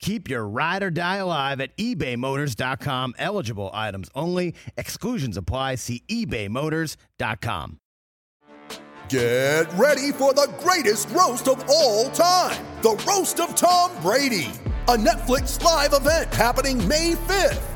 Keep your ride or die alive at ebaymotors.com. Eligible items only. Exclusions apply. See ebaymotors.com. Get ready for the greatest roast of all time the Roast of Tom Brady, a Netflix live event happening May 5th.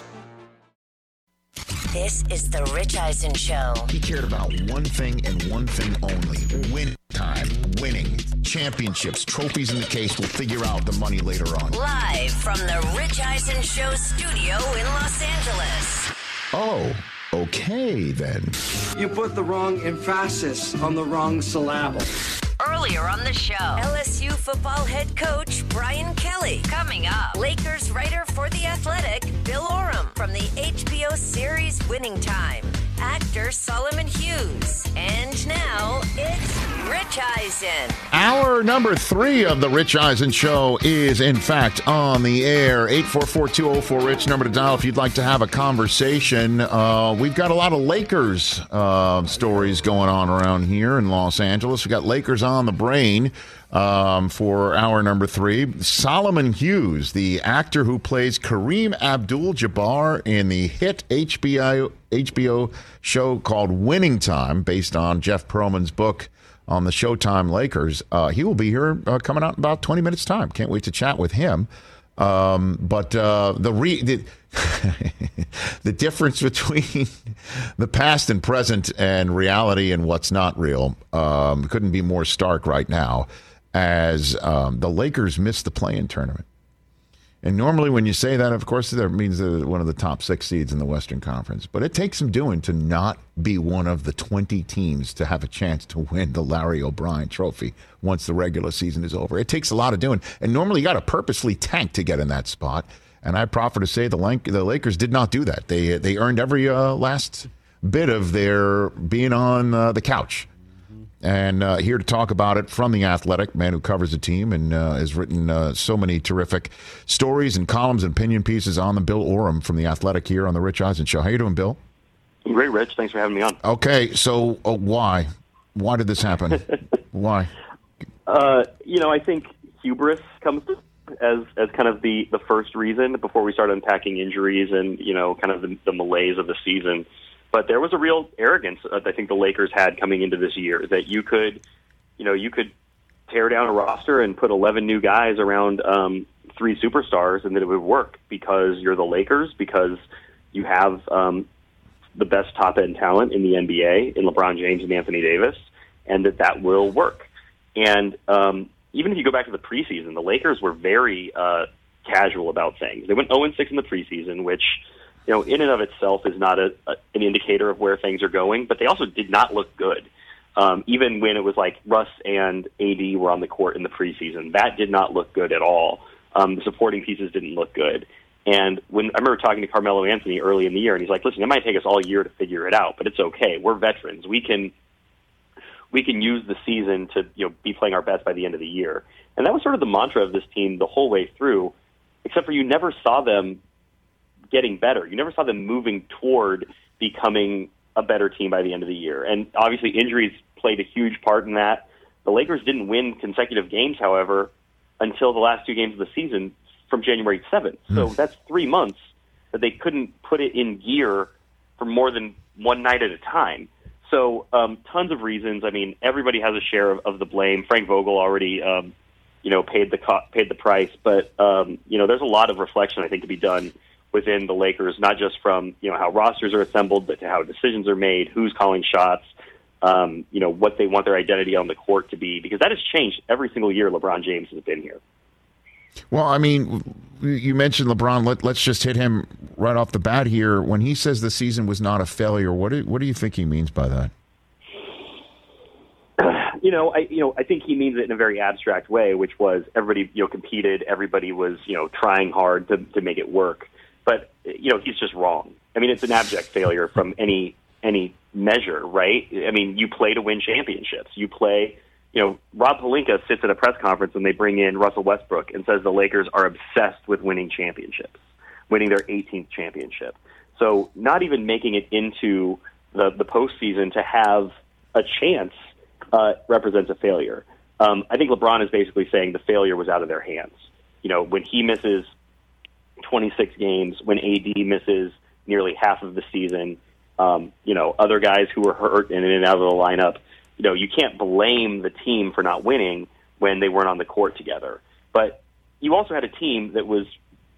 This is the Rich Eisen Show. He cared about one thing and one thing only win time, winning, championships, trophies in the case. We'll figure out the money later on. Live from the Rich Eisen Show studio in Los Angeles. Oh, okay then. You put the wrong emphasis on the wrong syllable. Earlier on the show, LSU football head coach Brian Kelly. Coming up, Lakers writer for The Athletic, Bill Oram from the HBO series Winning Time, actor Solomon Hughes. And now it's Rich Eisen. Hour number three of the Rich Eisen Show is, in fact, on the air. 844-204-RICH, number to dial if you'd like to have a conversation. Uh, we've got a lot of Lakers uh, stories going on around here in Los Angeles. We've got Lakers on the brain um, for hour number three. Solomon Hughes, the actor who plays Kareem Abdul-Jabbar in the hit HBO, HBO show called Winning Time, based on Jeff Pearlman's book on the Showtime Lakers. Uh, he will be here uh, coming out in about 20 minutes' time. Can't wait to chat with him. Um, but uh, the, re- the, the difference between the past and present and reality and what's not real um, couldn't be more stark right now as um, the Lakers missed the play-in tournament. And normally, when you say that, of course, that means they're one of the top six seeds in the Western Conference. But it takes some doing to not be one of the 20 teams to have a chance to win the Larry O'Brien trophy once the regular season is over. It takes a lot of doing. And normally, you got to purposely tank to get in that spot. And I proffer to say the, the Lakers did not do that. They, they earned every uh, last bit of their being on uh, the couch and uh, here to talk about it from the Athletic, man who covers the team and uh, has written uh, so many terrific stories and columns and opinion pieces on the Bill Oram from the Athletic here on the Rich Eisen Show. How you doing, Bill? I'm Great, Rich. Thanks for having me on. Okay, so uh, why? Why did this happen? why? Uh, you know, I think hubris comes as as kind of the the first reason before we start unpacking injuries and you know kind of the, the malaise of the season. But there was a real arrogance uh, I think the Lakers had coming into this year that you could, you know, you could tear down a roster and put 11 new guys around um, three superstars and that it would work because you're the Lakers, because you have um, the best top end talent in the NBA in LeBron James and Anthony Davis, and that that will work. And um, even if you go back to the preseason, the Lakers were very uh, casual about things. They went 0 6 in the preseason, which you know, in and of itself is not a, a, an indicator of where things are going, but they also did not look good. Um, even when it was like Russ and AD were on the court in the preseason, that did not look good at all. Um, the supporting pieces didn't look good. And when I remember talking to Carmelo Anthony early in the year, and he's like, "Listen, it might take us all year to figure it out, but it's okay. We're veterans. We can we can use the season to you know be playing our best by the end of the year." And that was sort of the mantra of this team the whole way through. Except for you never saw them getting better. You never saw them moving toward becoming a better team by the end of the year. And obviously, injuries played a huge part in that. The Lakers didn't win consecutive games, however, until the last two games of the season from January 7th. So Hmm. that's three months that they couldn't put it in gear for more than one night at a time. So um, tons of reasons. I mean, everybody has a share of, of the blame. Frank Vogel already, um, you know, paid the co- paid the price. But um, you know, there's a lot of reflection I think to be done within the Lakers, not just from you know how rosters are assembled, but to how decisions are made, who's calling shots, um, you know what they want their identity on the court to be, because that has changed every single year LeBron James has been here. Well, I mean, you mentioned LeBron. Let, us just hit him right off the bat here. When he says the season was not a failure, what do, what do you think he means by that? You know, I you know I think he means it in a very abstract way, which was everybody you know competed, everybody was you know trying hard to to make it work, but you know he's just wrong. I mean, it's an abject failure from any any measure, right? I mean, you play to win championships. You play you know, Rob Pelinka sits at a press conference when they bring in Russell Westbrook and says the Lakers are obsessed with winning championships, winning their 18th championship. So not even making it into the the postseason to have a chance uh, represents a failure. Um, I think LeBron is basically saying the failure was out of their hands. You know, when he misses 26 games, when AD misses nearly half of the season, um, you know, other guys who were hurt and in and out of the lineup you know, you can't blame the team for not winning when they weren't on the court together. But you also had a team that was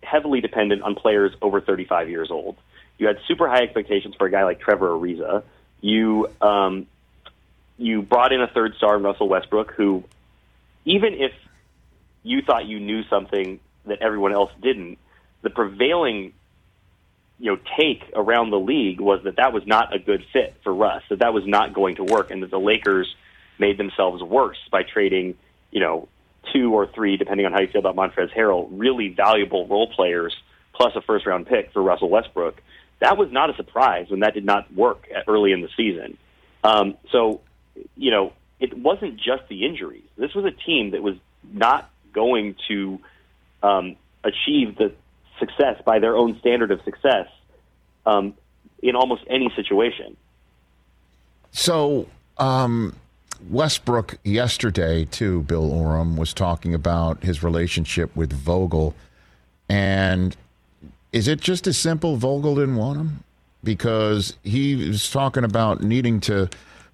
heavily dependent on players over 35 years old. You had super high expectations for a guy like Trevor Ariza. You um, you brought in a third star, Russell Westbrook, who, even if you thought you knew something that everyone else didn't, the prevailing you know take around the league was that that was not a good fit for Russ, that that was not going to work, and that the Lakers made themselves worse by trading you know two or three, depending on how you feel about Montrezl Harrell, really valuable role players plus a first round pick for Russell Westbrook. That was not a surprise when that did not work early in the season. Um, so, you know, it wasn't just the injuries. This was a team that was not going to um, achieve the success by their own standard of success um, in almost any situation. So, um, Westbrook yesterday, too, Bill Oram was talking about his relationship with Vogel. And is it just as simple Vogel didn't want him? Because he was talking about needing to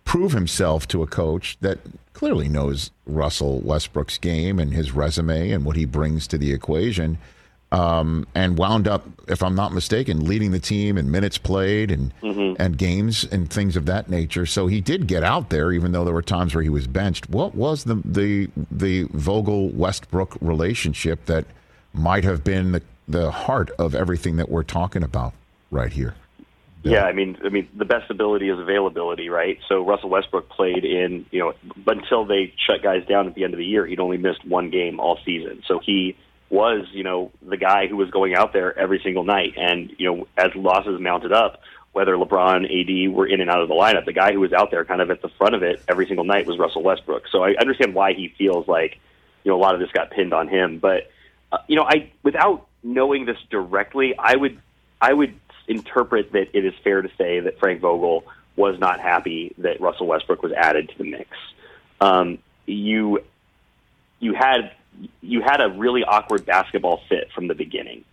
prove himself to a coach that clearly knows Russell Westbrook's game and his resume and what he brings to the equation um, and wound up, if I'm not mistaken, leading the team in minutes played and mm-hmm. and games and things of that nature. So he did get out there, even though there were times where he was benched. What was the the the Vogel Westbrook relationship that might have been the the heart of everything that we're talking about right here? Yeah, I mean, I mean, the best ability is availability, right? So Russell Westbrook played in, you know, until they shut guys down at the end of the year, he'd only missed one game all season. So he was, you know, the guy who was going out there every single night. And, you know, as losses mounted up, whether LeBron, AD were in and out of the lineup, the guy who was out there kind of at the front of it every single night was Russell Westbrook. So I understand why he feels like, you know, a lot of this got pinned on him. But, uh, you know, I, without knowing this directly, I would, I would interpret that it is fair to say that Frank Vogel was not happy that Russell Westbrook was added to the mix. Um, you, you had you had a really awkward basketball fit from the beginning.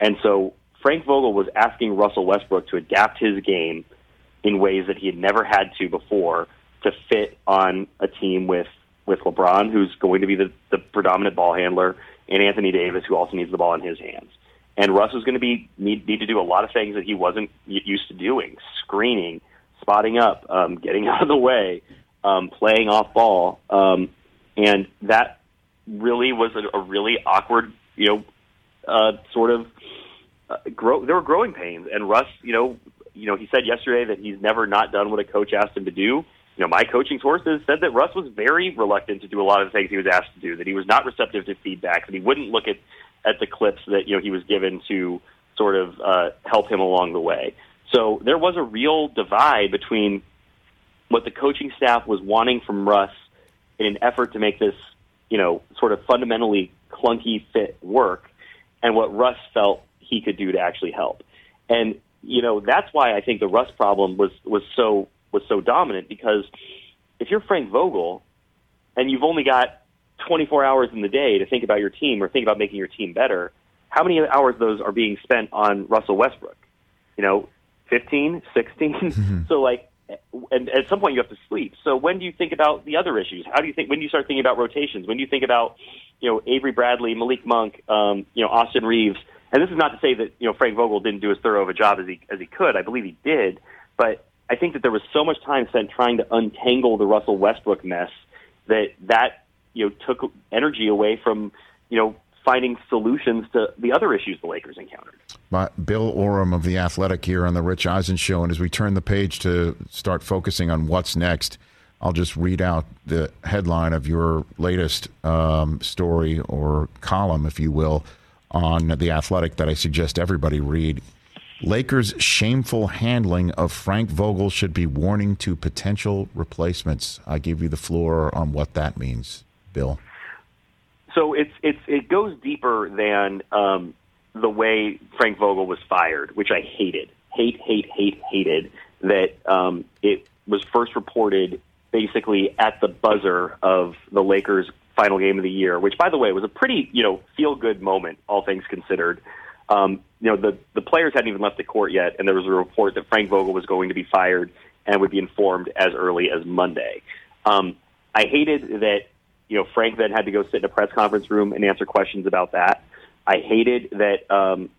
And so Frank Vogel was asking Russell Westbrook to adapt his game in ways that he had never had to before to fit on a team with with LeBron, who's going to be the, the predominant ball handler, and Anthony Davis, who also needs the ball in his hands. And Russ was going to be need, need to do a lot of things that he wasn't used to doing: screening, spotting up, um, getting out of the way, um, playing off ball, um, and that really was a, a really awkward, you know, uh, sort of uh, grow. There were growing pains, and Russ, you know, you know, he said yesterday that he's never not done what a coach asked him to do. You know, my coaching sources said that Russ was very reluctant to do a lot of the things he was asked to do. That he was not receptive to feedback. That he wouldn't look at at the clips that you know he was given to sort of uh, help him along the way. So there was a real divide between what the coaching staff was wanting from Russ in an effort to make this you know, sort of fundamentally clunky fit work and what Russ felt he could do to actually help. And, you know, that's why I think the Russ problem was, was so was so dominant because if you're Frank Vogel and you've only got 24 hours in the day to think about your team or think about making your team better, how many hours those are being spent on Russell Westbrook? You know, 15, 16? Mm-hmm. so like and at some point you have to sleep. So when do you think about the other issues? How do you think when do you start thinking about rotations? When do you think about you know Avery Bradley, Malik Monk, um, you know Austin Reaves? And this is not to say that you know Frank Vogel didn't do as thorough of a job as he as he could. I believe he did, but I think that there was so much time spent trying to untangle the Russell Westbrook mess that that you know took energy away from you know finding solutions to the other issues the Lakers encountered. Bill Oram of The Athletic here on The Rich Eisen Show. And as we turn the page to start focusing on what's next, I'll just read out the headline of your latest um, story or column, if you will, on The Athletic that I suggest everybody read. Lakers' shameful handling of Frank Vogel should be warning to potential replacements. I give you the floor on what that means, Bill. So it's it's it goes deeper than um, the way Frank Vogel was fired, which I hated, hate, hate, hate, hated. That um, it was first reported basically at the buzzer of the Lakers' final game of the year, which, by the way, was a pretty you know feel good moment, all things considered. Um, you know, the the players hadn't even left the court yet, and there was a report that Frank Vogel was going to be fired and would be informed as early as Monday. Um, I hated that you know Frank then had to go sit in a press conference room and answer questions about that. I hated that um,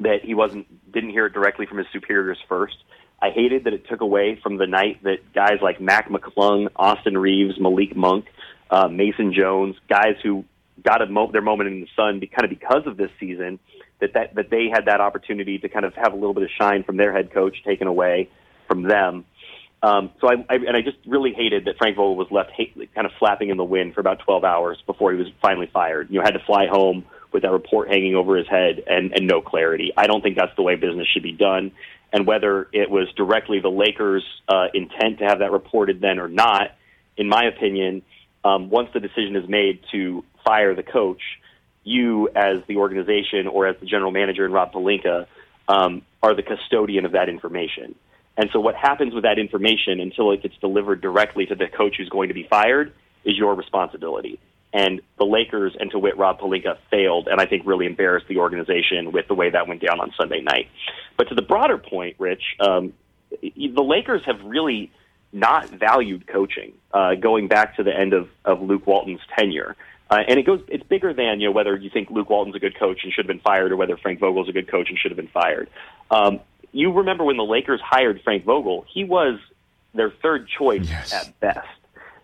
that he wasn't didn't hear it directly from his superiors first. I hated that it took away from the night that guys like Mac McClung, Austin Reaves, Malik Monk, uh, Mason Jones, guys who got a mo- their moment in the sun, be, kind of because of this season, that, that that they had that opportunity to kind of have a little bit of shine from their head coach taken away from them. Um, so I, I and I just really hated that Frank Vogel was left hate, kind of flapping in the wind for about 12 hours before he was finally fired. You know, had to fly home with that report hanging over his head and, and no clarity. I don't think that's the way business should be done. And whether it was directly the Lakers' uh, intent to have that reported then or not, in my opinion, um, once the decision is made to fire the coach, you as the organization or as the general manager and Rob Pelinka um, are the custodian of that information. And so what happens with that information until it gets delivered directly to the coach who's going to be fired is your responsibility. And the Lakers, and to wit, Rob Pelinka failed, and I think really embarrassed the organization with the way that went down on Sunday night. But to the broader point, Rich, um, the Lakers have really not valued coaching uh, going back to the end of, of Luke Walton's tenure. Uh, and it goes, it's bigger than, you know, whether you think Luke Walton's a good coach and should have been fired or whether Frank Vogel's a good coach and should have been fired. Um, you remember when the Lakers hired Frank Vogel, he was their third choice yes. at best.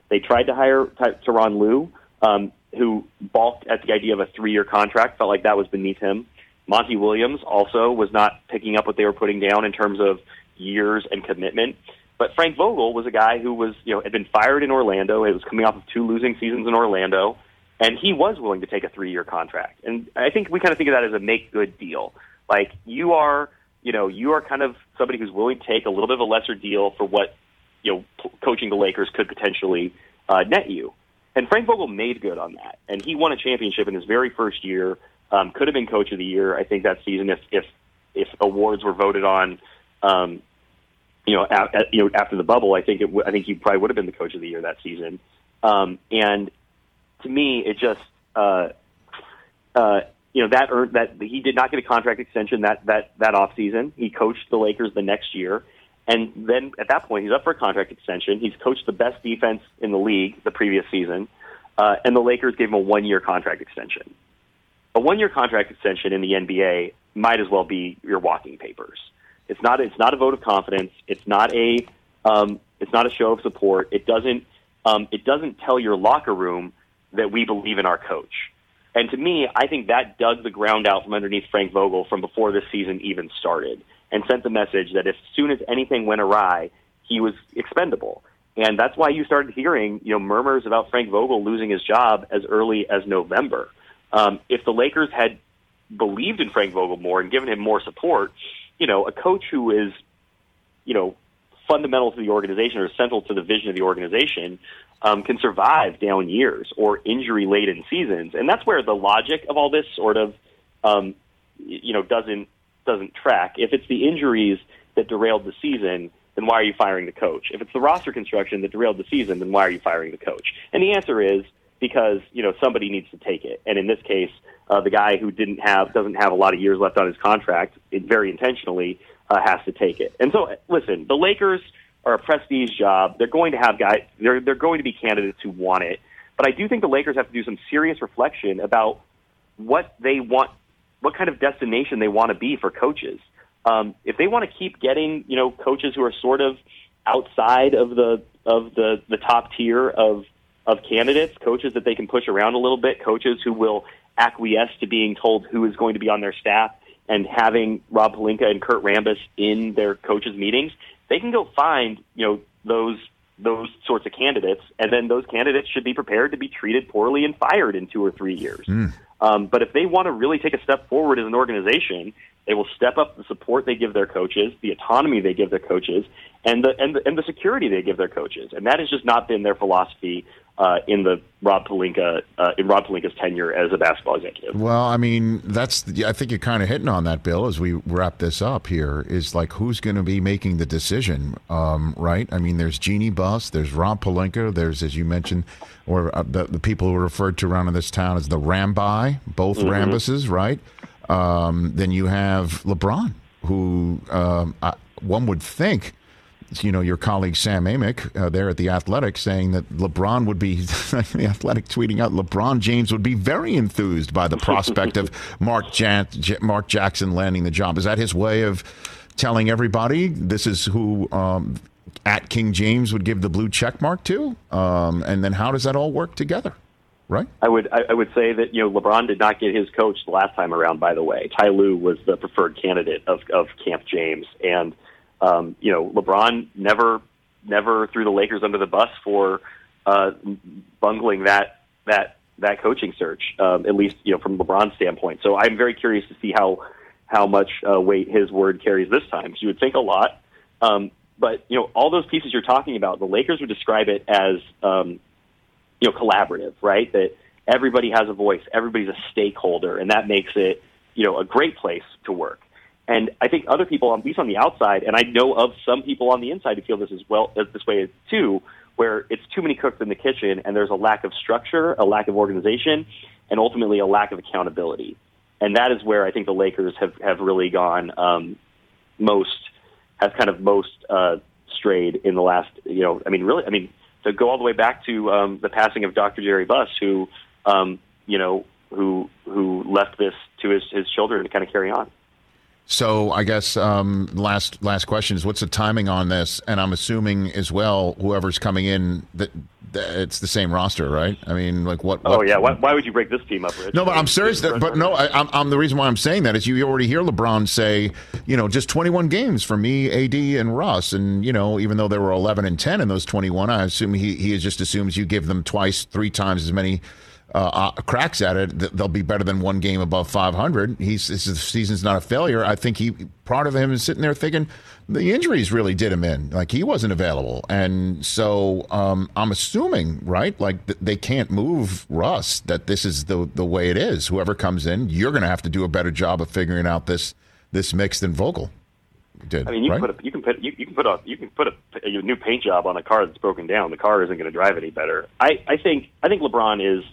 They tried to hire Tyronn Lue, um, who balked at the idea of a three-year contract, felt like that was beneath him. Monty Williams also was not picking up what they were putting down in terms of years and commitment. But Frank Vogel was a guy who was, you know, had been fired in Orlando. It was coming off of two losing seasons in Orlando and he was willing to take a three year contract. And I think we kind of think of that as a make good deal. Like you are, you know, you are kind of somebody who's willing to take a little bit of a lesser deal for what, you know, p- coaching the Lakers could potentially uh, net you. And Frank Vogel made good on that, and he won a championship in his very first year. Um, could have been coach of the year, I think, that season if if if awards were voted on. Um, you know, at, you know, after the bubble, I think it. W- I think he probably would have been the coach of the year that season. Um, and to me, it just uh, uh, you know that earned that he did not get a contract extension that that that off season. He coached the Lakers the next year, and then at that point, he's up for a contract extension. He's coached the best defense in the league the previous season, uh, and the Lakers gave him a one year contract extension. A one year contract extension in the NBA might as well be your walking papers. It's not. It's not a vote of confidence. It's not a. Um, it's not a show of support. It doesn't. Um, it doesn't tell your locker room that we believe in our coach. And to me, I think that dug the ground out from underneath Frank Vogel from before this season even started and sent the message that as soon as anything went awry, he was expendable. And that's why you started hearing, you know, murmurs about Frank Vogel losing his job as early as November. Um, if the Lakers had believed in Frank Vogel more and given him more support, you know, a coach who is, you know, fundamental to the organization or central to the vision of the organization um, can survive down years or injury laden seasons, and that's where the logic of all this sort of um, you know doesn't doesn't track. If it's the injuries that derailed the season, then why are you firing the coach? If it's the roster construction that derailed the season, then why are you firing the coach? And the answer is because you know somebody needs to take it. And in this case, uh, the guy who didn't have doesn't have a lot of years left on his contract, it very intentionally uh, has to take it. And so, listen, the Lakers are a prestige job. They're going to have guys. They're they're going to be candidates who want it. But I do think the Lakers have to do some serious reflection about what they want, what kind of destination they want to be for coaches. Um, if they want to keep getting, you know, coaches who are sort of outside of the of the the top tier of of candidates, coaches that they can push around a little bit, coaches who will acquiesce to being told who is going to be on their staff and having Rob Pelinka and Kurt Rambis in their coaches' meetings, they can go find you know those those sorts of candidates, and then those candidates should be prepared to be treated poorly and fired in two or three years. Mm. Um, but if they want to really take a step forward as an organization, they will step up the support they give their coaches, the autonomy they give their coaches, and the and the, and the security they give their coaches. And that has just not been their philosophy uh, in the Rob Pelinka uh, in Rob Pelinka's tenure as a basketball executive. Well, I mean, that's the, I think you're kind of hitting on that, Bill. As we wrap this up here, is like who's going to be making the decision, um, right? I mean, there's Jeanie Buss, there's Rob Pelinka, there's as you mentioned, or uh, the, the, people who are referred to around in this town as the Rambi, both mm-hmm. Rambuses, right? Um, then you have LeBron, who um, I, one would think you know, your colleague Sam Amick uh, there at the Athletic saying that LeBron would be the Athletic tweeting out LeBron James would be very enthused by the prospect of Mark Jan- J- Mark Jackson landing the job. Is that his way of telling everybody this is who um, at King James would give the blue check mark to? Um, and then how does that all work together? Right. I would I, would say that you know LeBron did not get his coach the last time around. By the way, Ty Lue was the preferred candidate of of Camp James, and um, you know, LeBron never never threw the Lakers under the bus for uh, bungling that that that coaching search, um, at least you know from LeBron's standpoint. So I'm very curious to see how how much uh, weight his word carries this time. So you would think a lot, um, but you know all those pieces you're talking about, the Lakers would describe it as um, you know collaborative, right? That everybody has a voice, everybody's a stakeholder, and that makes it you know a great place to work. And I think other people, at least on the outside, and I know of some people on the inside who feel this as well this way too, where it's too many cooks in the kitchen and there's a lack of structure, a lack of organization, and ultimately a lack of accountability. And that is where I think the Lakers have have really gone um, most, have kind of most uh, strayed in the last, you know, I mean, really, I mean, to go all the way back to um, the passing of Dr. Jerry Buss, who, um, you know, who who left this to his his children to kind of carry on. So I guess um, last last question is what's the timing on this? And I'm assuming as well, whoever's coming in, that, that it's the same roster, right? I mean, like what? Oh what, yeah. Why, why, would you break this team up, Rich? No, but I'm serious. That, but no, I, am I'm the reason why I'm saying that is you already hear LeBron say, you know, just 21 games for me, AD, and Russ, and you know, even though there were 11 and 10 in those 21, I assume he he just assumes you give them twice, three times as many uh, uh, cracks at it, they'll be better than one game above 500. He's the season's not a failure. I think he part of him is sitting there thinking the injuries really did him in. Like he wasn't available, and so um, I'm assuming right, like th- they can't move Russ. That this is the the way it is. Whoever comes in, you're going to have to do a better job of figuring out this this mix than Vogel did. I mean, you right? can put a, you can put you, you can put a you can put a, a new paint job on a car that's broken down. The car isn't going to drive any better. I I think I think LeBron is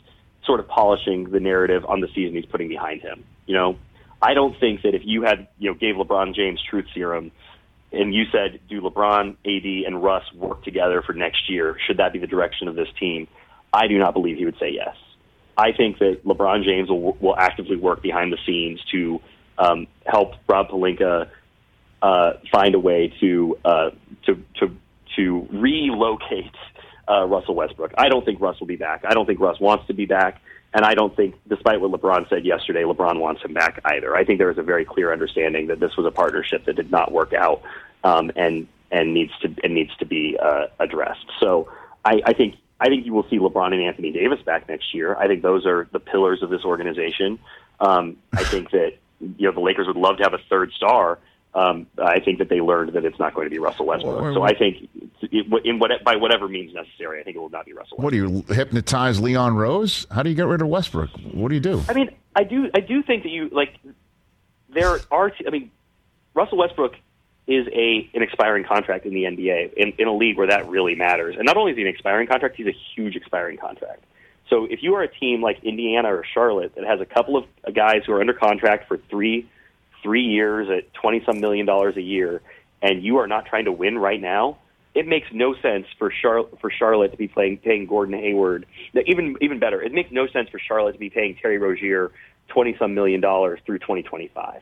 sort of polishing the narrative on the season he's putting behind him. You know, I don't think that if you had, you know, gave LeBron James truth serum and you said, do LeBron, AD, and Russ work together for next year? Should that be the direction of this team? I do not believe he would say yes. I think that LeBron James will, will actively work behind the scenes to um, help Rob Pelinka uh, find a way to uh, to to to relocate uh, Russell Westbrook. I don't think Russ will be back. I don't think Russ wants to be back. And I don't think, despite what LeBron said yesterday, LeBron wants him back either. I think there is a very clear understanding that this was a partnership that did not work out um, and and needs to and needs to be uh, addressed. So I, I think I think you will see LeBron and Anthony Davis back next year. I think those are the pillars of this organization. Um, I think that you know the Lakers would love to have a third star, um, I think that they learned that it's not going to be Russell Westbrook. so I think in what, by whatever means necessary, I think it will not be Russell. Westbrook. What do you hypnotize Leon Rose? How do you get rid of Westbrook? What do you do? I mean, I do. I do think that you like there are. I mean, Russell Westbrook is a an expiring contract in the NBA in, in a league where that really matters. And not only is he an expiring contract, he's a huge expiring contract. So if you are a team like Indiana or Charlotte that has a couple of guys who are under contract for three three years at 20 some million dollars a year and you are not trying to win right now, it makes no sense for Charlotte for Charlotte to be playing paying Gordon Hayward. Even even better, it makes no sense for Charlotte to be paying Terry Rozier twenty some million dollars through 2025.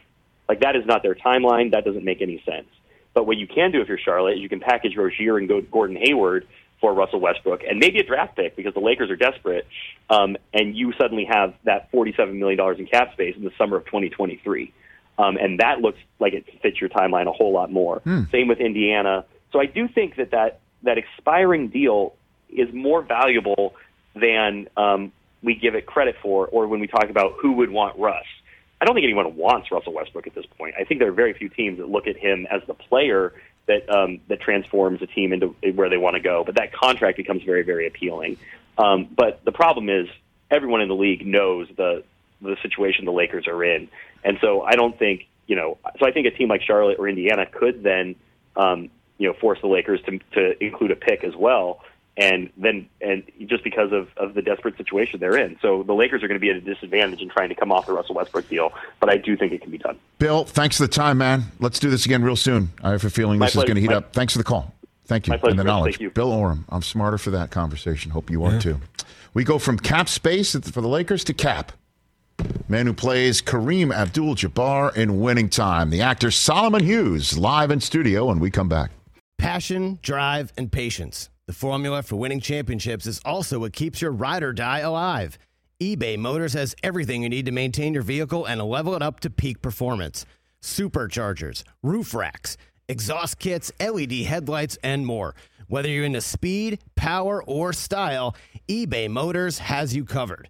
Like that is not their timeline. That doesn't make any sense. But what you can do if you're Charlotte is you can package Rozier and go Gordon Hayward for Russell Westbrook and maybe a draft pick because the Lakers are desperate, um, and you suddenly have that $47 million in cap space in the summer of 2023. Um, and that looks like it fits your timeline a whole lot more. Hmm. Same with Indiana. So I do think that that, that expiring deal is more valuable than um, we give it credit for, or when we talk about who would want Russ. I don't think anyone wants Russell Westbrook at this point. I think there are very few teams that look at him as the player that um, that transforms a team into where they want to go. But that contract becomes very, very appealing. Um, but the problem is, everyone in the league knows the the situation the Lakers are in, and so I don't think you know. So I think a team like Charlotte or Indiana could then um, you know force the Lakers to to include a pick as well and then and just because of, of the desperate situation they're in. So the Lakers are going to be at a disadvantage in trying to come off the Russell Westbrook deal, but I do think it can be done. Bill, thanks for the time, man. Let's do this again real soon. I have a feeling My this is going to heat pleasure. up. Thanks for the call. Thank you My pleasure, and the knowledge. Thank you. Bill Oram, I'm smarter for that conversation. Hope you are too. We go from cap space for the Lakers to cap. Man who plays Kareem Abdul-Jabbar in Winning Time. The actor Solomon Hughes live in studio, and we come back. Passion, drive, and patience. The formula for winning championships is also what keeps your ride or die alive. eBay Motors has everything you need to maintain your vehicle and level it up to peak performance superchargers, roof racks, exhaust kits, LED headlights, and more. Whether you're into speed, power, or style, eBay Motors has you covered.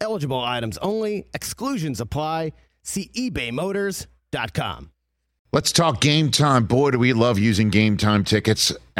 Eligible items only, exclusions apply. See ebaymotors.com. Let's talk game time. Boy, do we love using game time tickets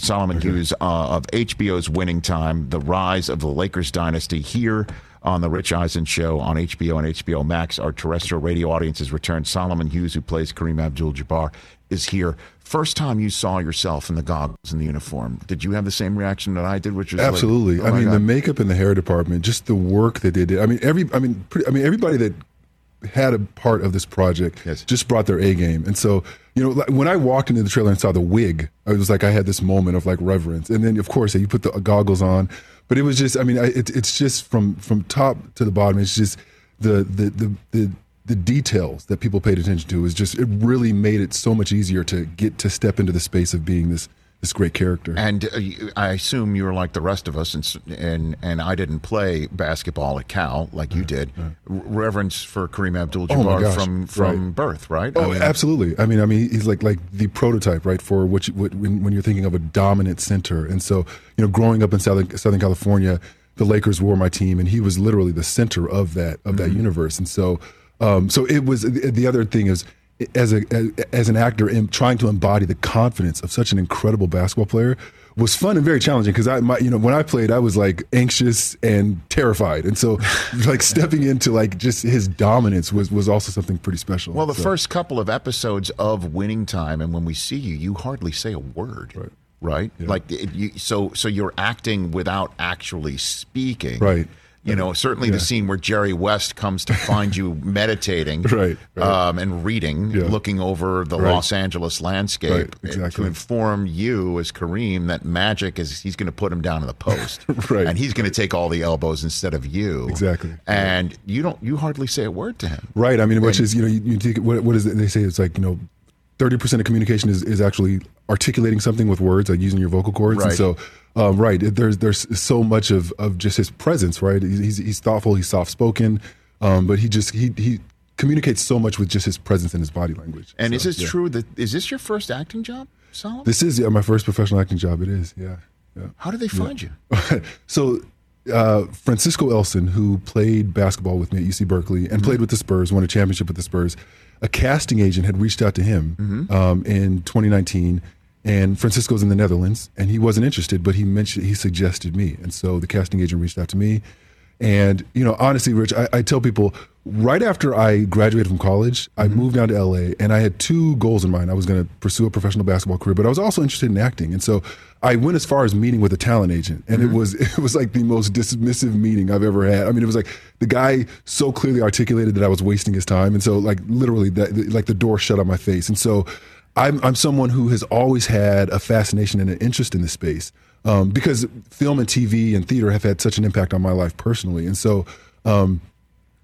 Solomon Hughes uh, of HBO's Winning Time, The Rise of the Lakers Dynasty, here on The Rich Eisen Show on HBO and HBO Max. Our terrestrial radio audience has returned. Solomon Hughes, who plays Kareem Abdul Jabbar, is here. First time you saw yourself in the goggles and the uniform, did you have the same reaction that I did? Which was Absolutely. oh I mean, God. the makeup in the hair department, just the work that they did. I mean, every. I mean, pretty, I mean, everybody that had a part of this project Yes. just brought their A game. And so, you know, like, when I walked into the trailer and saw the wig, I was like, I had this moment of like reverence. And then, of course, you put the goggles on, but it was just. I mean, I, it, it's just from from top to the bottom. It's just the the the. the the details that people paid attention to is just it really made it so much easier to get to step into the space of being this this great character. And uh, I assume you were like the rest of us, and and and I didn't play basketball at Cal like you did. R- reverence for Kareem Abdul-Jabbar Oh from from right. birth, right? Oh, I mean, absolutely. I mean, I mean, he's like like the prototype, right? For what, you, what when, when you're thinking of a dominant center. And so, you know, growing up in Southern Southern California, the Lakers were my team, and he was literally the center of that of that universe. And so, um, so it was. The other thing is, as a as, as an actor, in trying to embody the confidence of such an incredible basketball player was fun and very challenging because I, my, you know, when I played, I was like anxious and terrified, and so like stepping into like just his dominance was was also something pretty special. Well, the So- first couple of episodes of Winning Time, and when we see you, you hardly say a word, right? Like it, you, so, so you're acting without actually speaking, Right. You know, certainly the scene where Jerry West comes to find you meditating, Right, right. Um, and reading, Yeah. looking over the Right. Los Angeles landscape, exactly. to inform you as Kareem that Magic is he's going to put him down in the post, Right. and he's going to take all the elbows instead of you, Exactly. And you don't, you hardly say a word to him. Right. I mean, which is you know you, you take what, what is it? They say it's like you know, thirty percent of communication is, is actually articulating something with words, like using your vocal cords. Right. And so, um, right, there's there's so much of, of just his presence. Right. He's he's, thoughtful. He's soft spoken, um, but he just he he communicates so much with just his presence and his body language. And is So, this yeah. true that is this your first acting job, Solomon? This is yeah, my first professional acting job. It is. Yeah. Yeah. How did they find you? so uh, Francisco Elson, who played basketball with me at UC Berkeley and played with the Spurs, won a championship with the Spurs, a casting agent had reached out to him um, in 2019. And Francisco's in the Netherlands, and he wasn't interested, but he mentioned he suggested me, and so the casting agent reached out to me. And you know, honestly, Rich, I, I tell people right after I graduated from college, I mm-hmm. moved down to LA, and I had two goals in mind. I was going to pursue a professional basketball career, but I was also interested in acting, and so I went as far as meeting with a talent agent, and it mm-hmm. was it was like the most dismissive meeting I've ever had. I mean, it was like the guy so clearly articulated that I was wasting his time, and so like literally that like the door shut on my face, and so. I'm, I'm someone who has always had a fascination and an interest in this space um, because film and TV and theater have had such an impact on my life personally. And so, um,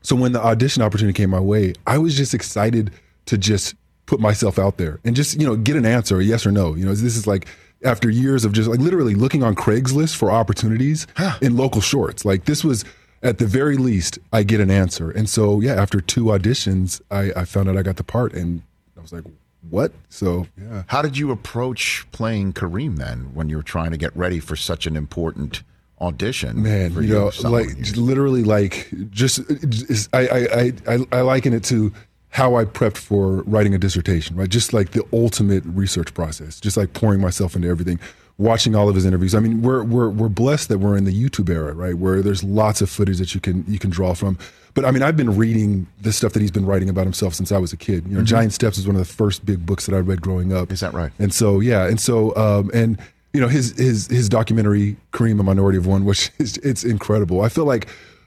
so when the audition opportunity came my way, I was just excited to just put myself out there and just you know get an answer, a yes or no. You know, this is like after years of just like literally looking on Craigslist for opportunities in local shorts. Like this was at the very least, I get an answer. And so yeah, after two auditions, I, I found out I got the part, and I was like, what? So yeah. How did you approach playing Kareem then when you were trying to get ready for such an important audition? man for you know like literally like just, just I I I I liken it to how I prepped for writing a dissertation right just like the ultimate research process just like pouring myself into everything watching all of his interviews I mean we're we're we're blessed that we're in the YouTube era right where there's lots of footage that you can you can draw from but I mean I've been reading the stuff that he's been writing about himself since I was a kid you know Giant Steps is one of the first big books that I read growing up Is that right? and so yeah, and so um, and you know his his his documentary Kareem, a Minority of One, which is it's incredible. I feel like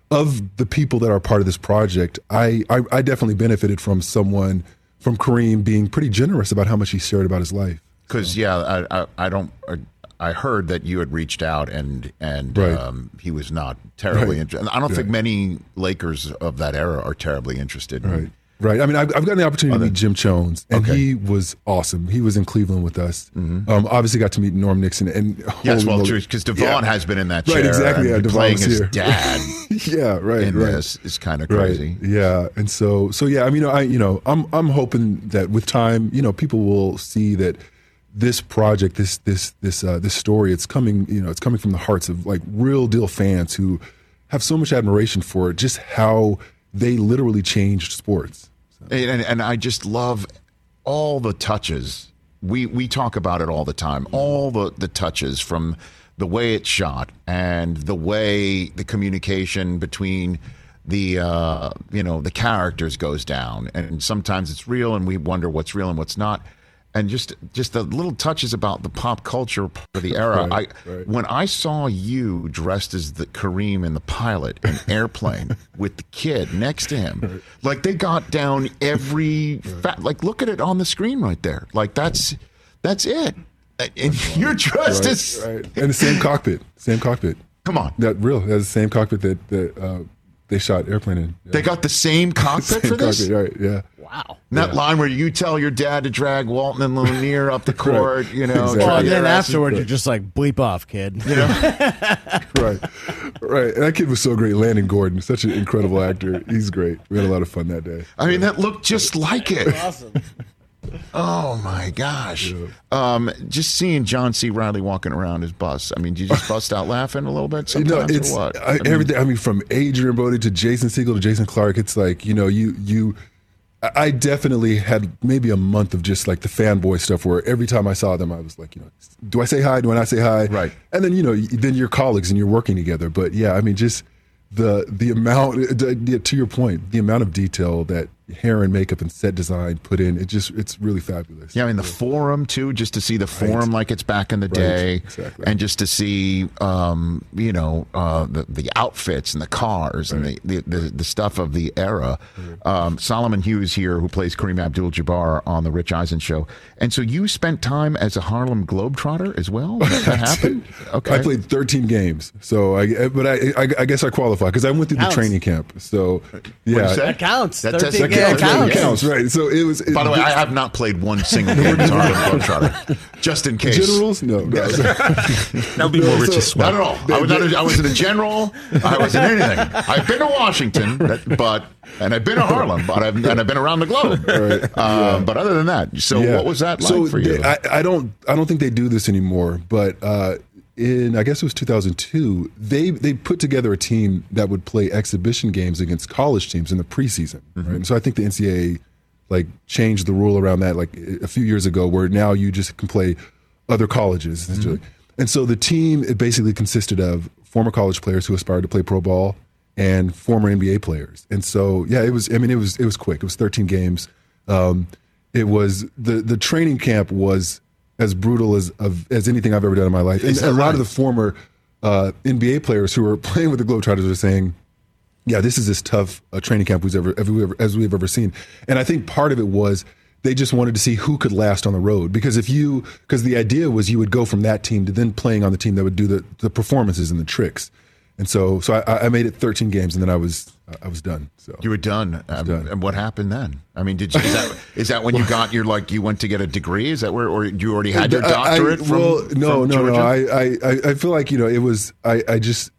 of the people that are part of this project, I I, I definitely benefited from someone from Kareem being pretty generous about how much he shared about his life. Because yeah, I, I I don't. I heard that you had reached out and and Right. um, he was not terribly Right. interested. I don't think many Lakers of that era are terribly interested. in- Right. Right. I mean, I've, I've gotten the opportunity to meet Jim Jones, and Okay. he was awesome. He was in Cleveland with us. Um, obviously, got to meet Norm Nixon. And Yes, well, moly. because DeVaughn Yeah. has been in that chair. Right, exactly, yeah, playing his here. dad yeah, right. in right. this is kind of crazy. Right. Yeah. And so so yeah, I mean, I you know, I'm I'm hoping that with time, you know, people will see that this project, this this this uh, this story, it's coming, you know, it's coming from the hearts of like real deal fans who have so much admiration for it, just how they literally changed sports. And, and, and I just love all the touches. We we talk about it all the time. All the, the touches from the way it's shot and the way the communication between the uh, you know the characters goes down. And sometimes it's real, and we wonder what's real and what's not. And just just the little touches about the pop culture of the era. Right, I right. when I saw you dressed as the Kareem in the pilot in Airplane with the kid next to him, like they got down every fa- like look at it on the screen right there. Like that's that's it. And you're dressed Right, as right. And the same cockpit, same cockpit. come on. That real, that's the same cockpit that that uh, they shot airplane in. Yeah. They got the same cockpit Same for this. cockpit, right? Yeah. Wow. That line where you tell your dad to drag Walton and Lanier up the court, you know, Exactly. Well, and then asses- afterward, you're just like, bleep off, kid. right, right. And that kid was so great. Landon Gordon, such an incredible actor. He's great. We had a lot of fun that day. I mean, that looked just like it. awesome. Oh my gosh! Um, just seeing John C. Reilly walking around his bus. I mean, do you just bust out laughing a little bit You know, sometimes, it's or what? I, mean, everything. I mean, from Adrien Brody to Jason Segel to Jason Clarke. It's like you know, you you. I I definitely had maybe a month of just like the fanboy stuff where every time I saw them, I was like, you know, do I say hi? Do I not say hi? Right. And then you know, then you're colleagues and you're working together. But yeah, I mean, just the the amount. To your point, the amount of detail that hair and makeup and set design put in. It just it's really fabulous. Yeah, I mean the forum too, just to see the forum like it's back in the day, exactly. and just to see, um, you know, uh, the the outfits and the cars and the, the, the the stuff of the era. Um, Solomon Hughes here, who plays Kareem Abdul-Jabbar on the Rich Eisen show, and so you spent time as a Harlem Globetrotter as well. That, that happened. Okay, I played 13 games, so I but I I, I guess I qualify because I went through Counts. the training camp. So yeah. That counts. That- 13 that games counts. Yeah, counts. it counts, right? So it was. By the way, I have not played one single game as Harlem Globetrotter, just in case. generals, no, no. That would be more So- Rich's Not swag. at all. I was, not a, I wasn't a general. I wasn't anything. I've been to Washington, but and I've been to Harlem, but I've and I've been around the globe. Right. Um, But other than that, so Yeah. what was that like so for you? they- I, I don't I don't think they do this anymore, but uh, in I guess it was 2002, they they put together a team that would play exhibition games against college teams in the preseason. Mm-hmm. Right? And so I think the NCAA like changed the rule around that like a few years ago, where now you just can play other colleges. Mm-hmm. And so the team it basically consisted of former college players who aspired to play pro ball and former NBA players. And so yeah, it was I mean it was it was quick. It was 13 games. Um, it was the the training camp was as brutal as of, as anything I've ever done in my life. And a lot of the former uh, NBA players who were playing with the Globetrotters were saying, "Yeah, this is as tough a training camp we've ever, ever, ever as we've ever seen." And I think part of it was they just wanted to see who could last on the road because if you because the idea was you would go from that team to then playing on the team that would do the, the performances and the tricks. And so so I, I made it 13 games and then I was I was done. So you were done. Um, done. And what happened then? I mean, did you, is that is that when you got your like you went to get a degree? Is that where or you already had your I- I- doctorate from? well, no, from no, no. Georgia? I, I, I- I feel like you know it was. I, I just,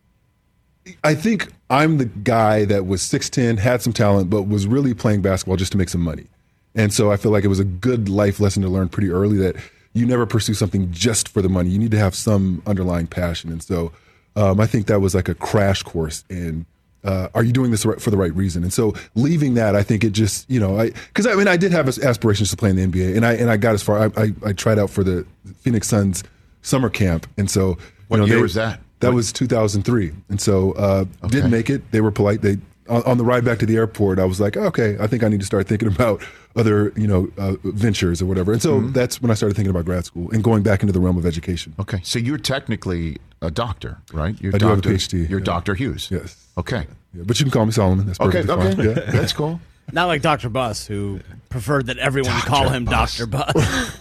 I think I'm the guy that was 6'10", had some talent, but was really playing basketball just to make some money. And so I feel like it was a good life lesson to learn pretty early that you never pursue something just for the money. You need to have some underlying passion. And so um, I think that was like a crash course in. Uh, are you doing this for the right reason? And so leaving that, I think it just, you know, I because I mean I did have aspirations to play in the NBA, and I and I got as far. I, I, I tried out for the Phoenix Suns summer camp, and so you What know, year they- was that? That was 2003, and so uh, didn't make it. They were polite. They on, on the ride back to the airport, I was like, okay, I think I need to start thinking about other, you know, uh, ventures or whatever. And so Mm-hmm. that's when I started thinking about grad school and going back into the realm of education. Okay, so you're technically a doctor, right? You're I do have a. PhD, You're yeah. Dr. Hughes. Yes. Okay. Yeah, but you can call me Solomon. That's Okay. Okay. Yeah. That's cool. Not like Dr. Buss, who preferred that everyone call him Buss. Dr. Buss.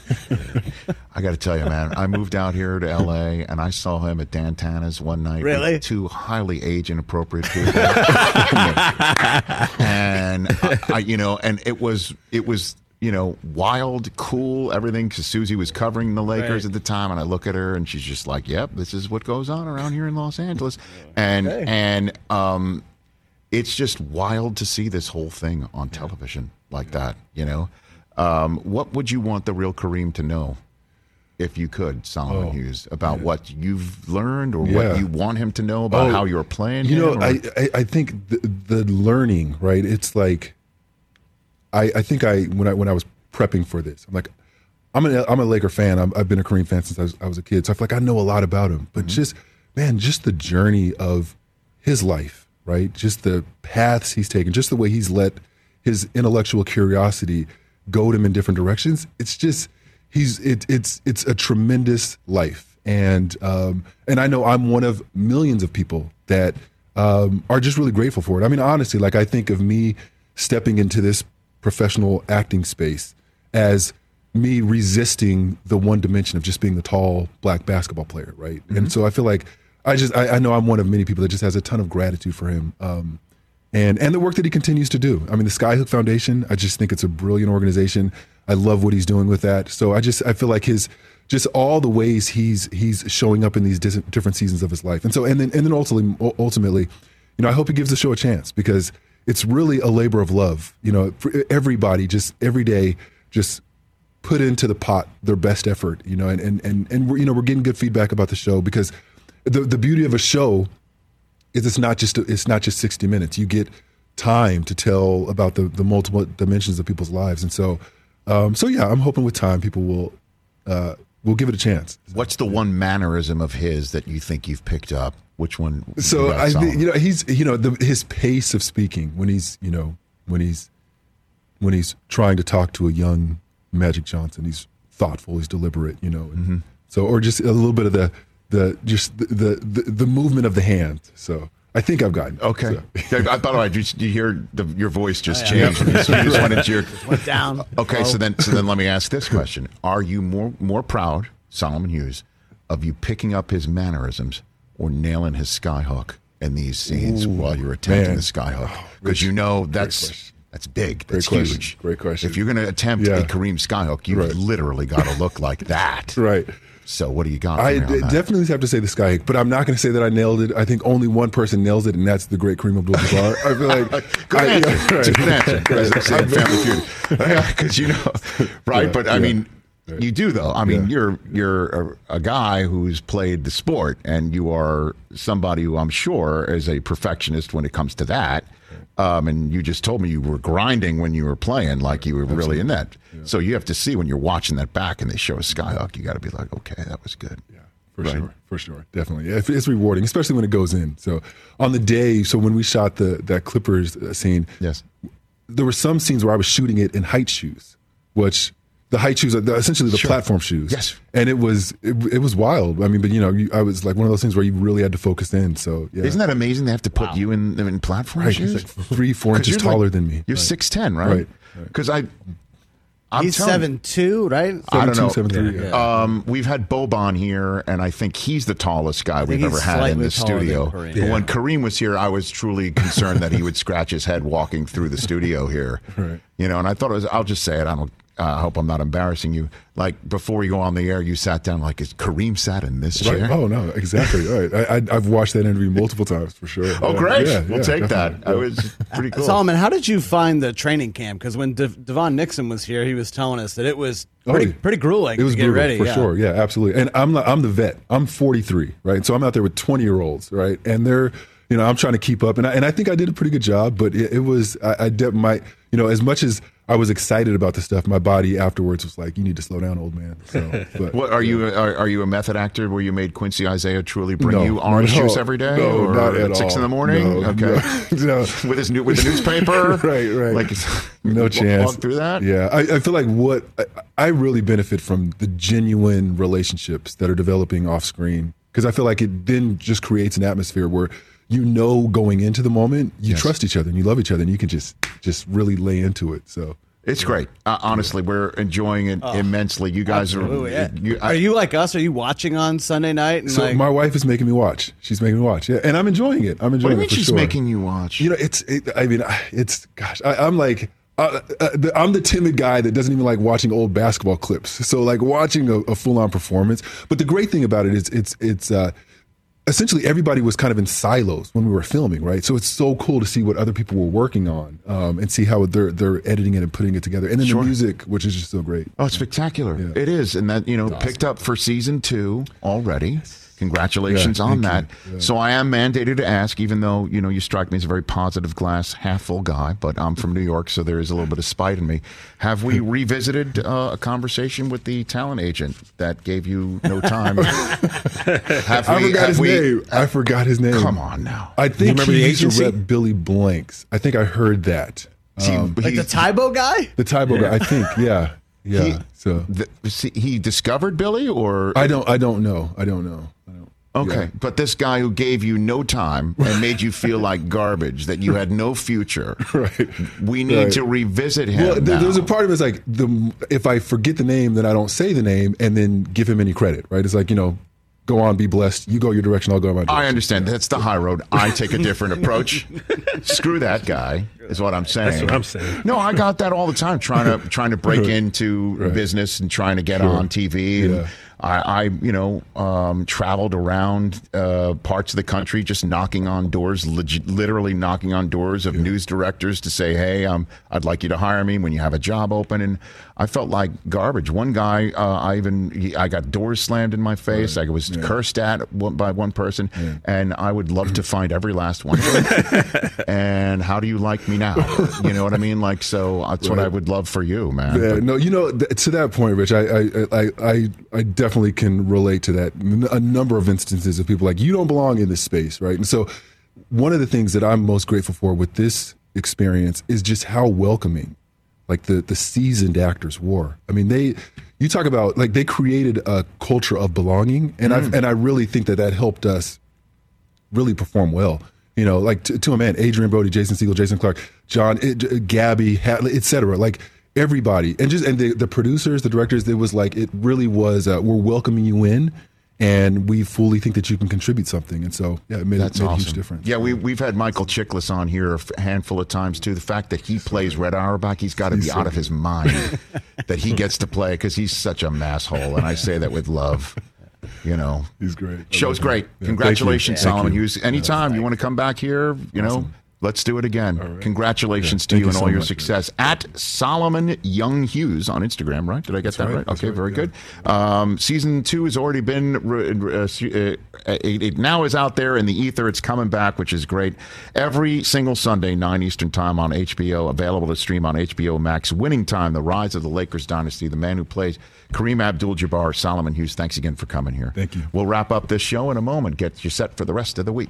I got to tell you, man, I moved out here to L.A. and I saw him at Dan Tana's one night. Really? With two highly age inappropriate people. and I, I, you know, and it was it was you know wild, cool, everything. Because Susie was covering the Lakers Right. at the time, and I look at her and she's just like, "Yep, this is what goes on around here in Los Angeles," and and um, it's just wild to see this whole thing on television like that. You know, um, what would you want the real Kareem to know? if you could, Solomon Hughes, about what you've learned or Oh, Yeah. what you want him to know about Oh, how you're playing. You know, or- I, I I think the, the learning, right? It's like I I think I when I when I was prepping for this, I'm like, I'm an I'm a Laker fan. I'm, I've been a Kareem fan since I was, I was a kid, so I feel like I know a lot about him. But just man, just the journey of his life, right? Just the paths he's taken, just the way he's let his intellectual curiosity goad him in different directions. It's just he's it, it's it's a tremendous life, and um, and I know I'm one of millions of people that um, are just really grateful for it. I mean, honestly, like I think of me stepping into this professional acting space as me resisting the one dimension of just being the tall black basketball player, right? And so I feel like I just I, I know I'm one of many people that just has a ton of gratitude for him. Um, and and the work that he continues to do. I mean, the Skyhook Foundation. I just think it's a brilliant organization. I love what he's doing with that. So I just I feel like his just all the ways he's he's showing up in these dis- different seasons of his life. And so and then and then ultimately ultimately, you know, I hope he gives the show a chance because it's really a labor of love. You know, everybody just every day just put into the pot their best effort. You know, and and and and we're you know we're getting good feedback about the show because the the beauty of a show is it's not just it's not just 60 minutes. You get time to tell about the the multiple dimensions of people's lives, and so um, so yeah, I'm hoping with time people will uh, will give it a chance. What's the one mannerism of his that you think you've picked up? Which one? So I, you know, he's you know the, his pace of speaking when he's you know when he's when he's trying to talk to a young Magic Johnson. He's thoughtful, he's deliberate, you know. And So, or just a little bit of the the just the the, the, the movement of the hand. So, I think I've gotten. Okay. So- Yeah, I- By the way, did you hear the, your voice just oh, changed? You just, you just went into your. Went down. Okay, so oh. then so then let me ask this question: Are you more more proud, Solomon Hughes, of you picking up his mannerisms or nailing his skyhook in these scenes while you're attempting man. the skyhook? Oh, because you know that's that's big. Great That's question. huge. Great question. If you're going to attempt Yeah. a Kareem skyhook, you've Right. literally got to look like that. right. So what do you got? I d- definitely have to say the sky, but I'm not going to say that I nailed it. I think only one person nails it, and that's the great Kareem Abdul-Jabbar. I feel like Good I- answer. yeah, a good answer. Say Family Feud. Because you know, right? Yeah, but I yeah. mean, you do though. I mean, Yeah. you're you're a, a guy who's played the sport, and you are somebody who I'm sure is a perfectionist when it comes to that. Um, and you just told me you were grinding when you were playing, like you were really in that. So you have to see when you're watching that back and they show a skyhook, you got to be like, okay, that was good. Yeah, for Right. sure, for sure, definitely. It's, it's rewarding, especially when it goes in. So on the day, so when we shot the that Clippers uh, scene, Yes. there were some scenes where I was shooting it in height shoes, which the high shoes are the- essentially the Sure. platform shoes. Yes. and it was it, it was wild. I mean, but you know, you, I was like one of those things where you really had to focus in. So yeah, Isn't that amazing? They have to put you in in platform right? shoes. Like three, four 'Cause inches you're like- taller than me. You're Right. six ten, right? Right, Because I, I'm He's telling you- seven two, right? I don't know. 7'2", 7'3", yeah. Um, we've had Boban here, and I think he's the tallest guy we've ever had in the studio. Kareem. But when Kareem was here, I was truly concerned that he would scratch his head walking through the studio here. Right. You know, and I thought it was. I'll just say it. I don't. Uh, I hope I'm not embarrassing you. Like before you go on the air, you sat down. Like, is Kareem sat in this Right. chair? Oh no, exactly. Right. I, I, I've watched that interview multiple times for sure. Oh, Yeah, great! yeah, we'll yeah, take that. definitely. I Yeah. was pretty cool. Solomon, how did you find the training camp? Because when De- DeVaughn Nixon was here, he was telling us that it was Oh, pretty, yeah. pretty grueling It was to get brutal, ready. for yeah. sure. Yeah, absolutely. And I'm not, I'm the vet. I'm 43, right? So I'm out there with 20 year olds, right? And they're, you know, I'm trying to keep up, and I, and I think I did a pretty good job. But it, it was, I, I did my, you know, as much as I was excited about the stuff, my body afterwards was like, "You need to slow down, old man." So, but, What are you? Are, are you a method actor where you made Quincy Isaiah truly bring No, you orange no, juice every day? no, or not at six all. in the morning? No, okay. with his new with the newspaper. right, right. Like no chance. Walk through that. Yeah, I, I feel like what I, I really benefit from the genuine relationships that are developing off screen because I feel like it then just creates an atmosphere where you know going into the moment you Yes. trust each other and you love each other and you can just just really lay into it. So It's great. Uh, honestly, we're enjoying it immensely. You guys Oh, are. yeah. You, Are you like us? Are you watching on Sunday night? And so like, my wife is making me watch. She's making me watch. Yeah, and I'm enjoying it. I'm What do enjoying you mean it for she's sure. making you watch? You know, it's. It, I mean, it's. Gosh, I, I'm like. Uh, uh, the, I'm the timid guy that doesn't even like watching old basketball clips. So like watching a, a full on performance. But the great thing about it is it's it's uh, essentially everybody was kind of in silos when we were filming, right? So it's so cool to see what other people were working on um, and see how they're they're editing it and putting it together. And then the music, which is just so great. Oh, it's spectacular. It is. And that, you know, picked up for season two already. Congratulations Yeah, on thank that. So I am mandated to ask, even though, you know, you strike me as a very positive glass, half full guy, but I'm from New York, so there is a little bit of spite in me. Have we revisited uh, a conversation with the talent agent that gave you no time? have I we- forgot have his we- name. I forgot his name. Come on now. I think remember he the used to agency? rep Billy Blanks. I think I heard that. See, like he- the Tae Bo guy? The Tae Bo guy. I think. Yeah. Yeah. He- so the- see, he discovered Billy or I don't. I don't know. I don't know. Okay, Yeah. but this guy who gave you no time and made you feel like garbage, that you had no future. Right. We need Right. to revisit him. Well, there, there's a part of it's like the if I forget the name, then I don't say the name and then give him any credit. Right? It's like you know, go on, be blessed. You go your direction, I'll go my direction. I understand. That's the high road. I take a different approach. Screw that guy, is what I'm saying. That's what I'm saying. No, I got that all the time, trying to trying to break into Right. business and trying to get Sure. on TV. And Yeah. I, I, you know, um, traveled around uh, parts of the country, just knocking on doors, legit, literally knocking on doors of news directors to say, "Hey, um, I'd like you to hire me when you have a job open." And I felt like garbage. One guy, uh, I even he, I got doors slammed in my face. I was cursed at by one person, and I would love to find every last one. and how do you like me now? You know what I mean? Like, so that's what I would love for you, man. Yeah, But- no, you know, th- to that point, Rich, I, I, I, I, I definitely can relate to that. A number of instances of people like you don't belong in this space, right? And so, one of the things that I'm most grateful for with this experience is just how welcoming like the the seasoned actors were. I mean, they you talk about like they created a culture of belonging, and I mm. and I really think that that helped us really perform well. You know, like to, to a man, Adrien Brody, Jason Segel, Jason Clarke, John, eh, it, Gabby, et cetera. Like everybody, and just and the, the producers, the directors, it was like it really was. Uh, we're welcoming you in, and we fully think that you can contribute something. And so, yeah, it made, That's it made awesome. a huge difference. Yeah, we we've had Michael Chiklis on here a handful of times too. The fact that he plays Red Auerbach, he's got to be so out of his mind that he gets to play because he's such a masshole, and I say that with love. You know, He's great. Show's great. Yeah, Congratulations, you. Solomon. Hughes. Anytime you want to come back here, you know, let's do it again. right. Congratulations Yeah, to thank you and so all your much. success at Solomon Young Hughes on Instagram. Right? Did I get that right. right? Okay, right, very yeah. good. Um, season two has already been. Uh, uh, it, it now is out there in the ether. It's coming back, which is great. Every single Sunday, nine Eastern time on HBO, available to stream on HBO Max. Winning Time: The Rise of the Lakers Dynasty. The man who plays Kareem Abdul-Jabbar, Solomon Hughes. Thanks again for coming here. Thank you. We'll wrap up this show in a moment. Get you set for the rest of the week.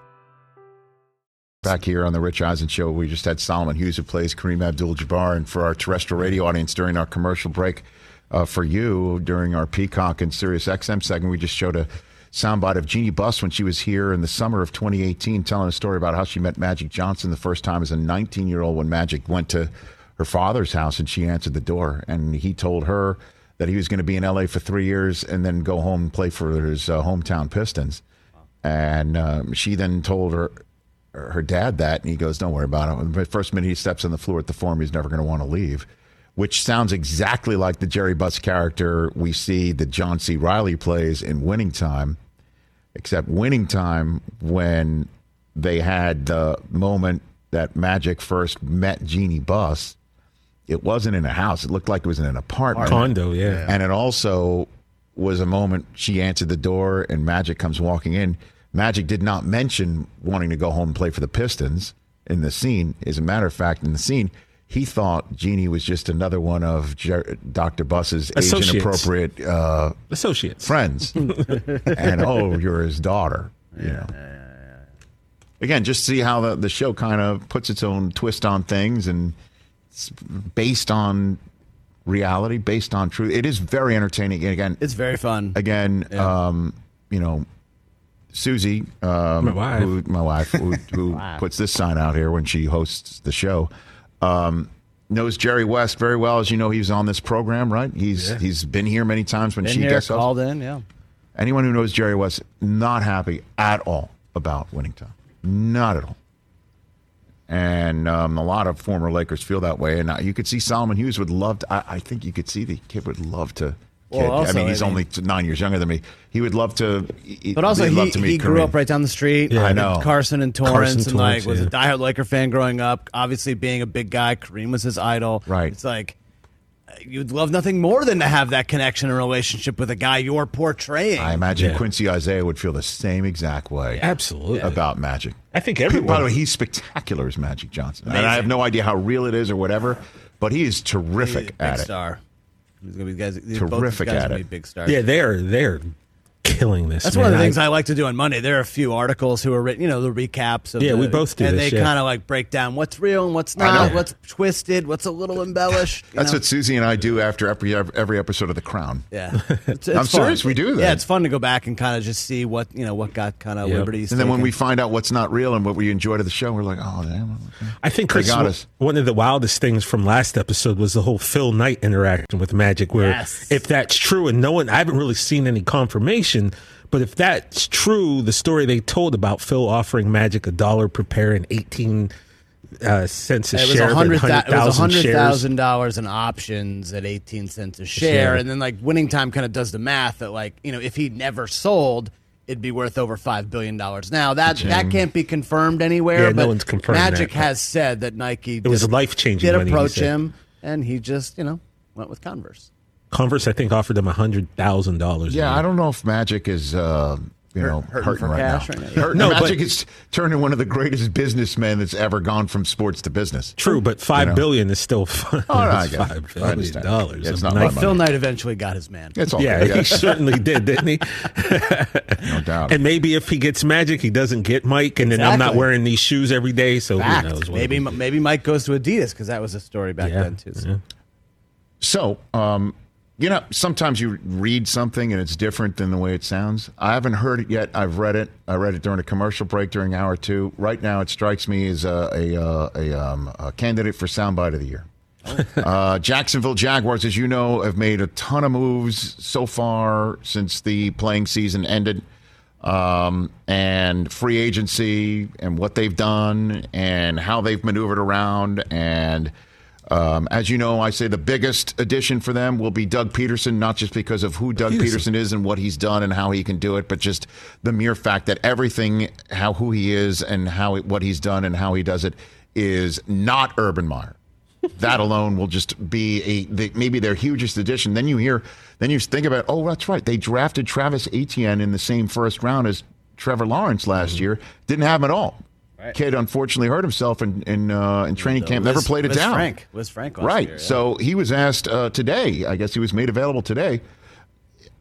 Back here on the Rich Eisen Show, we just had Solomon Hughes who plays Kareem Abdul-Jabbar, and for our terrestrial radio audience during our commercial break, uh, for you during our Peacock and Sirius XM segment, we just showed a soundbite of Jeannie Buss when she was here in the summer of 2018, telling a story about how she met Magic Johnson the first time as a 19-year-old when Magic went to her father's house and she answered the door, and he told her that he was going to be in LA for three years and then go home and play for his uh, hometown Pistons. And um, she then told her her dad that, and he goes, "Don't worry about it." The first minute he steps on the floor at the Forum, he's never going to want to leave. Which sounds exactly like the Jerry Buss character we see that John C. Reilly plays in Winning Time, except Winning Time when they had the moment that Magic first met Jeannie Buss. It wasn't in a house; it looked like it was in an apartment. Condo, yeah. And it also was a moment she answered the door and Magic comes walking in. Magic did not mention wanting to go home and play for the Pistons in the scene. As a matter of fact, in the scene, he thought Jeannie was just another one of Jer- Dr. Buss's age Associates. inappropriate uh, Associates. friends. and oh, you're his daughter. You know. Again, just see how the, the show kind of puts its own twist on things and it's based on reality, based on truth. It is very entertaining. Again, It's very fun. again, um, you know, Susie, um, My wife. Who, my wife, who, who puts this sign out here when she hosts the show, um, knows Jerry West very well. As you know, he's on this program, right? He's he's been here many times when Been she here, hosts. called in, yeah. Anyone who knows Jerry West not happy at all about winning time, not at all. And um, a lot of former Lakers feel that way. And uh, you could see Solomon Hughes would love to. I, I think you could see the kid would love to. Well, Kid. I also, mean, I he's mean- only nine years younger than me. He would love to. he- But also, he'd he, love to meet he grew Kareem. up right down the street. Yeah. I know. Carson and Torrance, Carson, and like Torrance, was yeah. a diehard Laker fan growing up. Obviously, being a big guy, Kareem was his idol. Right. It's like uh, you'd love nothing more than to have that connection and relationship with a guy you're portraying. I imagine Yeah. Quincy Isaiah would feel the same exact way Absolutely. about Magic. I think everyone. By the way, he's spectacular as Magic Johnson. And I have no idea how real it is or whatever, but he is terrific Big at it. star. These gonna be guys. these- both Terrific guys at are gonna it. be big stars. Yeah, they're they're killing this. That's one of the things I, like to do on Monday. There are a few articles who are written, you know, the recaps. Of Yeah, the- we both do and this, they yeah. kind of like break down what's real and what's not, what's twisted, what's a little embellished. That's know? what Susie and I do after every every episode of The Crown. Yeah, it's, I'm it's fun. serious, we do that. Yeah, it's fun to go back and kind of just see what you know what got kind of Yep. liberties. And then when we find out what's not real and what we enjoyed of the show, we're like, oh, damn. I think Chris, got us. one of the wildest things from last episode was the whole Phil Knight interaction with Magic. Where Yes. if that's true, and no one, I haven't really seen any confirmation, but if that's true, the story they told about Phil offering Magic a dollar per pair and eighteen uh, cents a it share, a hundred it, thou- it was hundred thousand dollars in options at eighteen cents a share, share. and then like winning time kind of does the math that like you know if he never sold. It'd be worth over five billion dollars. Now that that can't be confirmed anywhere. Yeah, no but one's confirmed Magic that. has said that Nike. It was life-changing Did approach him, and he just you know went with Converse. Converse, I think, offered them hundred thousand dollars. Yeah, I don't know if Magic is, uh, you know, hurting hurting for right cash now. right now. Hurt- No, but- Magic is turning one of the greatest businessmen that's ever gone from sports to business. True, but five You know. billion is still fun. Oh, no, I It's get it. five I billion understand. dollars. Yeah, it's not my Nike. money. Phil Knight eventually got his man. It's all Yeah, good. he certainly did, didn't he? no doubt. And maybe if he gets Magic, he doesn't get Mike, and then I'm not wearing these shoes every day. So Fact. who knows? what maybe maybe Mike goes to Adidas because that was a story back Yeah, then too. So. yeah. So, um, you know, sometimes you read something and it's different than the way it sounds. I haven't heard it yet. I've read it. I read it during a commercial break during hour two. Right now, it strikes me as a a, uh, a, um, a candidate for soundbite of the year. uh, Jacksonville Jaguars, as you know, have made a ton of moves so far since the playing season ended. Um, and free agency and what they've done and how they've maneuvered around. And um, as you know, I say the biggest addition for them will be Doug Pederson, not just because of who Doug Pederson is and what he's done and how he can do it, but just the mere fact that everything, how who he is and how it, what he's done and how he does it, is not Urban Meyer that alone will just be a the, maybe their hugest addition. Then you hear, then you think about, oh, that's right, they drafted Travis Etienne in the same first round as Trevor Lawrence last Mm-hmm. year. Didn't have him at all. Kid unfortunately hurt himself in in, uh, in training camp. Never played it Liz down. Frank. Lisfranc last right. year, yeah. So he was asked uh, today. I guess he was made available today,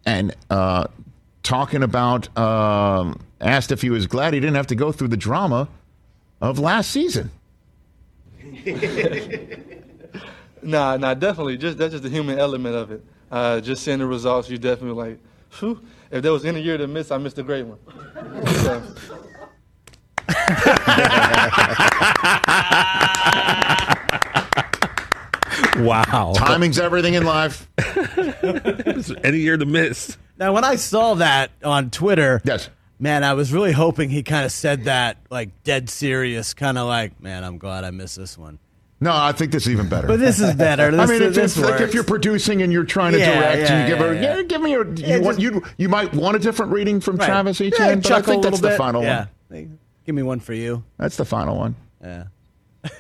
and uh, talking about um, asked if he was glad he didn't have to go through the drama of last season. Nah, nah, definitely. Just that's just the human element of it. Uh, just seeing the results, you definitely like, Phew, if there was any year to miss, I missed a great one. So, Wow. Timing's everything in life. Any year to miss. Now, when I saw that on Twitter, Yes. man, I was really hoping he kind of said that like dead serious, kind of like, man, I'm glad I missed this one. No, I think this is even better. But this is better. I mean, it's, this it's like if works. you're producing and you're trying to Yeah, direct, yeah, and you give yeah, her, yeah. yeah, give me your. You, Yeah, want, just- you you might want a different reading from Right. Travis Yeah, Etienne, but I chuckle think that's little the bit. final yeah. one. Hey, Give me one for you. That's the final one. Yeah.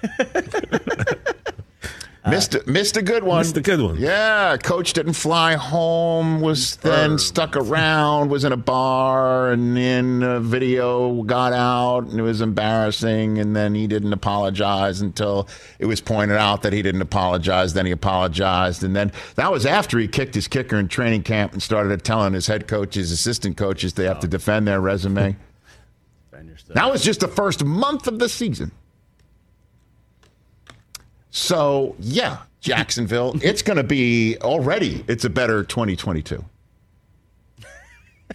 missed a, missed a good one. Missed a good one. Yeah, coach didn't fly home. Was then stuck around. Was in a bar, and then a video got out, and it was embarrassing. And then he didn't apologize until it was pointed out that he didn't apologize. Then he apologized, and then that was after he kicked his kicker in training camp and started telling his head coaches, assistant coaches, they have to oh. defend their resume. That was just the first month of the season. So, yeah, Jacksonville, it's going to be already, it's a better 2022.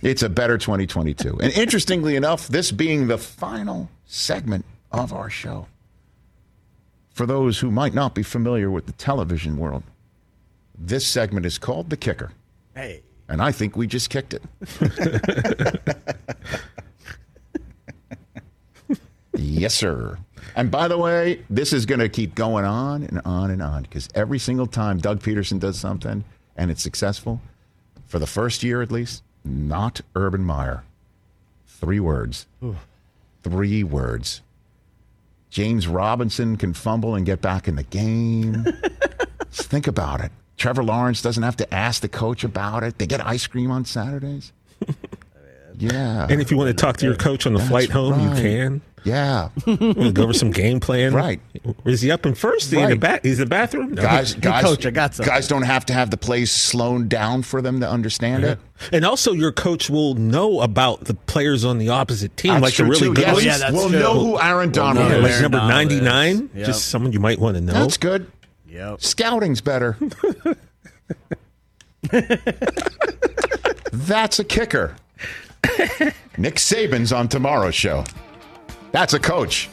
It's a better 2022. And interestingly enough, this being the final segment of our show, for those who might not be familiar with the television world, this segment is called The Kicker. Hey. And I think we just kicked it. yes, sir. And by the way, this is going to keep going on and on and on because every single time Doug Pederson does something and it's successful, for the first year at least, not Urban Meyer. Three words. Three words. James Robinson can fumble and get back in the game. Think about it. Trevor Lawrence doesn't have to ask the coach about it. They get ice cream on Saturdays. Yeah. And if you want to talk to your coach on the That's flight home, right. you can. Yeah. We'll go over some game plan. Right. Is he up in first? Is he in the Right. back? He's in the bathroom? No. Guys, guys, coach, I got something. guys don't have to have the plays slowed down for them to understand it. And also, your coach will know about the players on the opposite team, That's like the true, really too. good Yes. ones. yeah, that's we'll true. know who Aaron Donald know Yeah, who like. Aaron number 99, Yep. just someone you might want to know. That's good. Yep. Scouting's better. That's a kicker. Nick Saban's on tomorrow's show. That's a coach.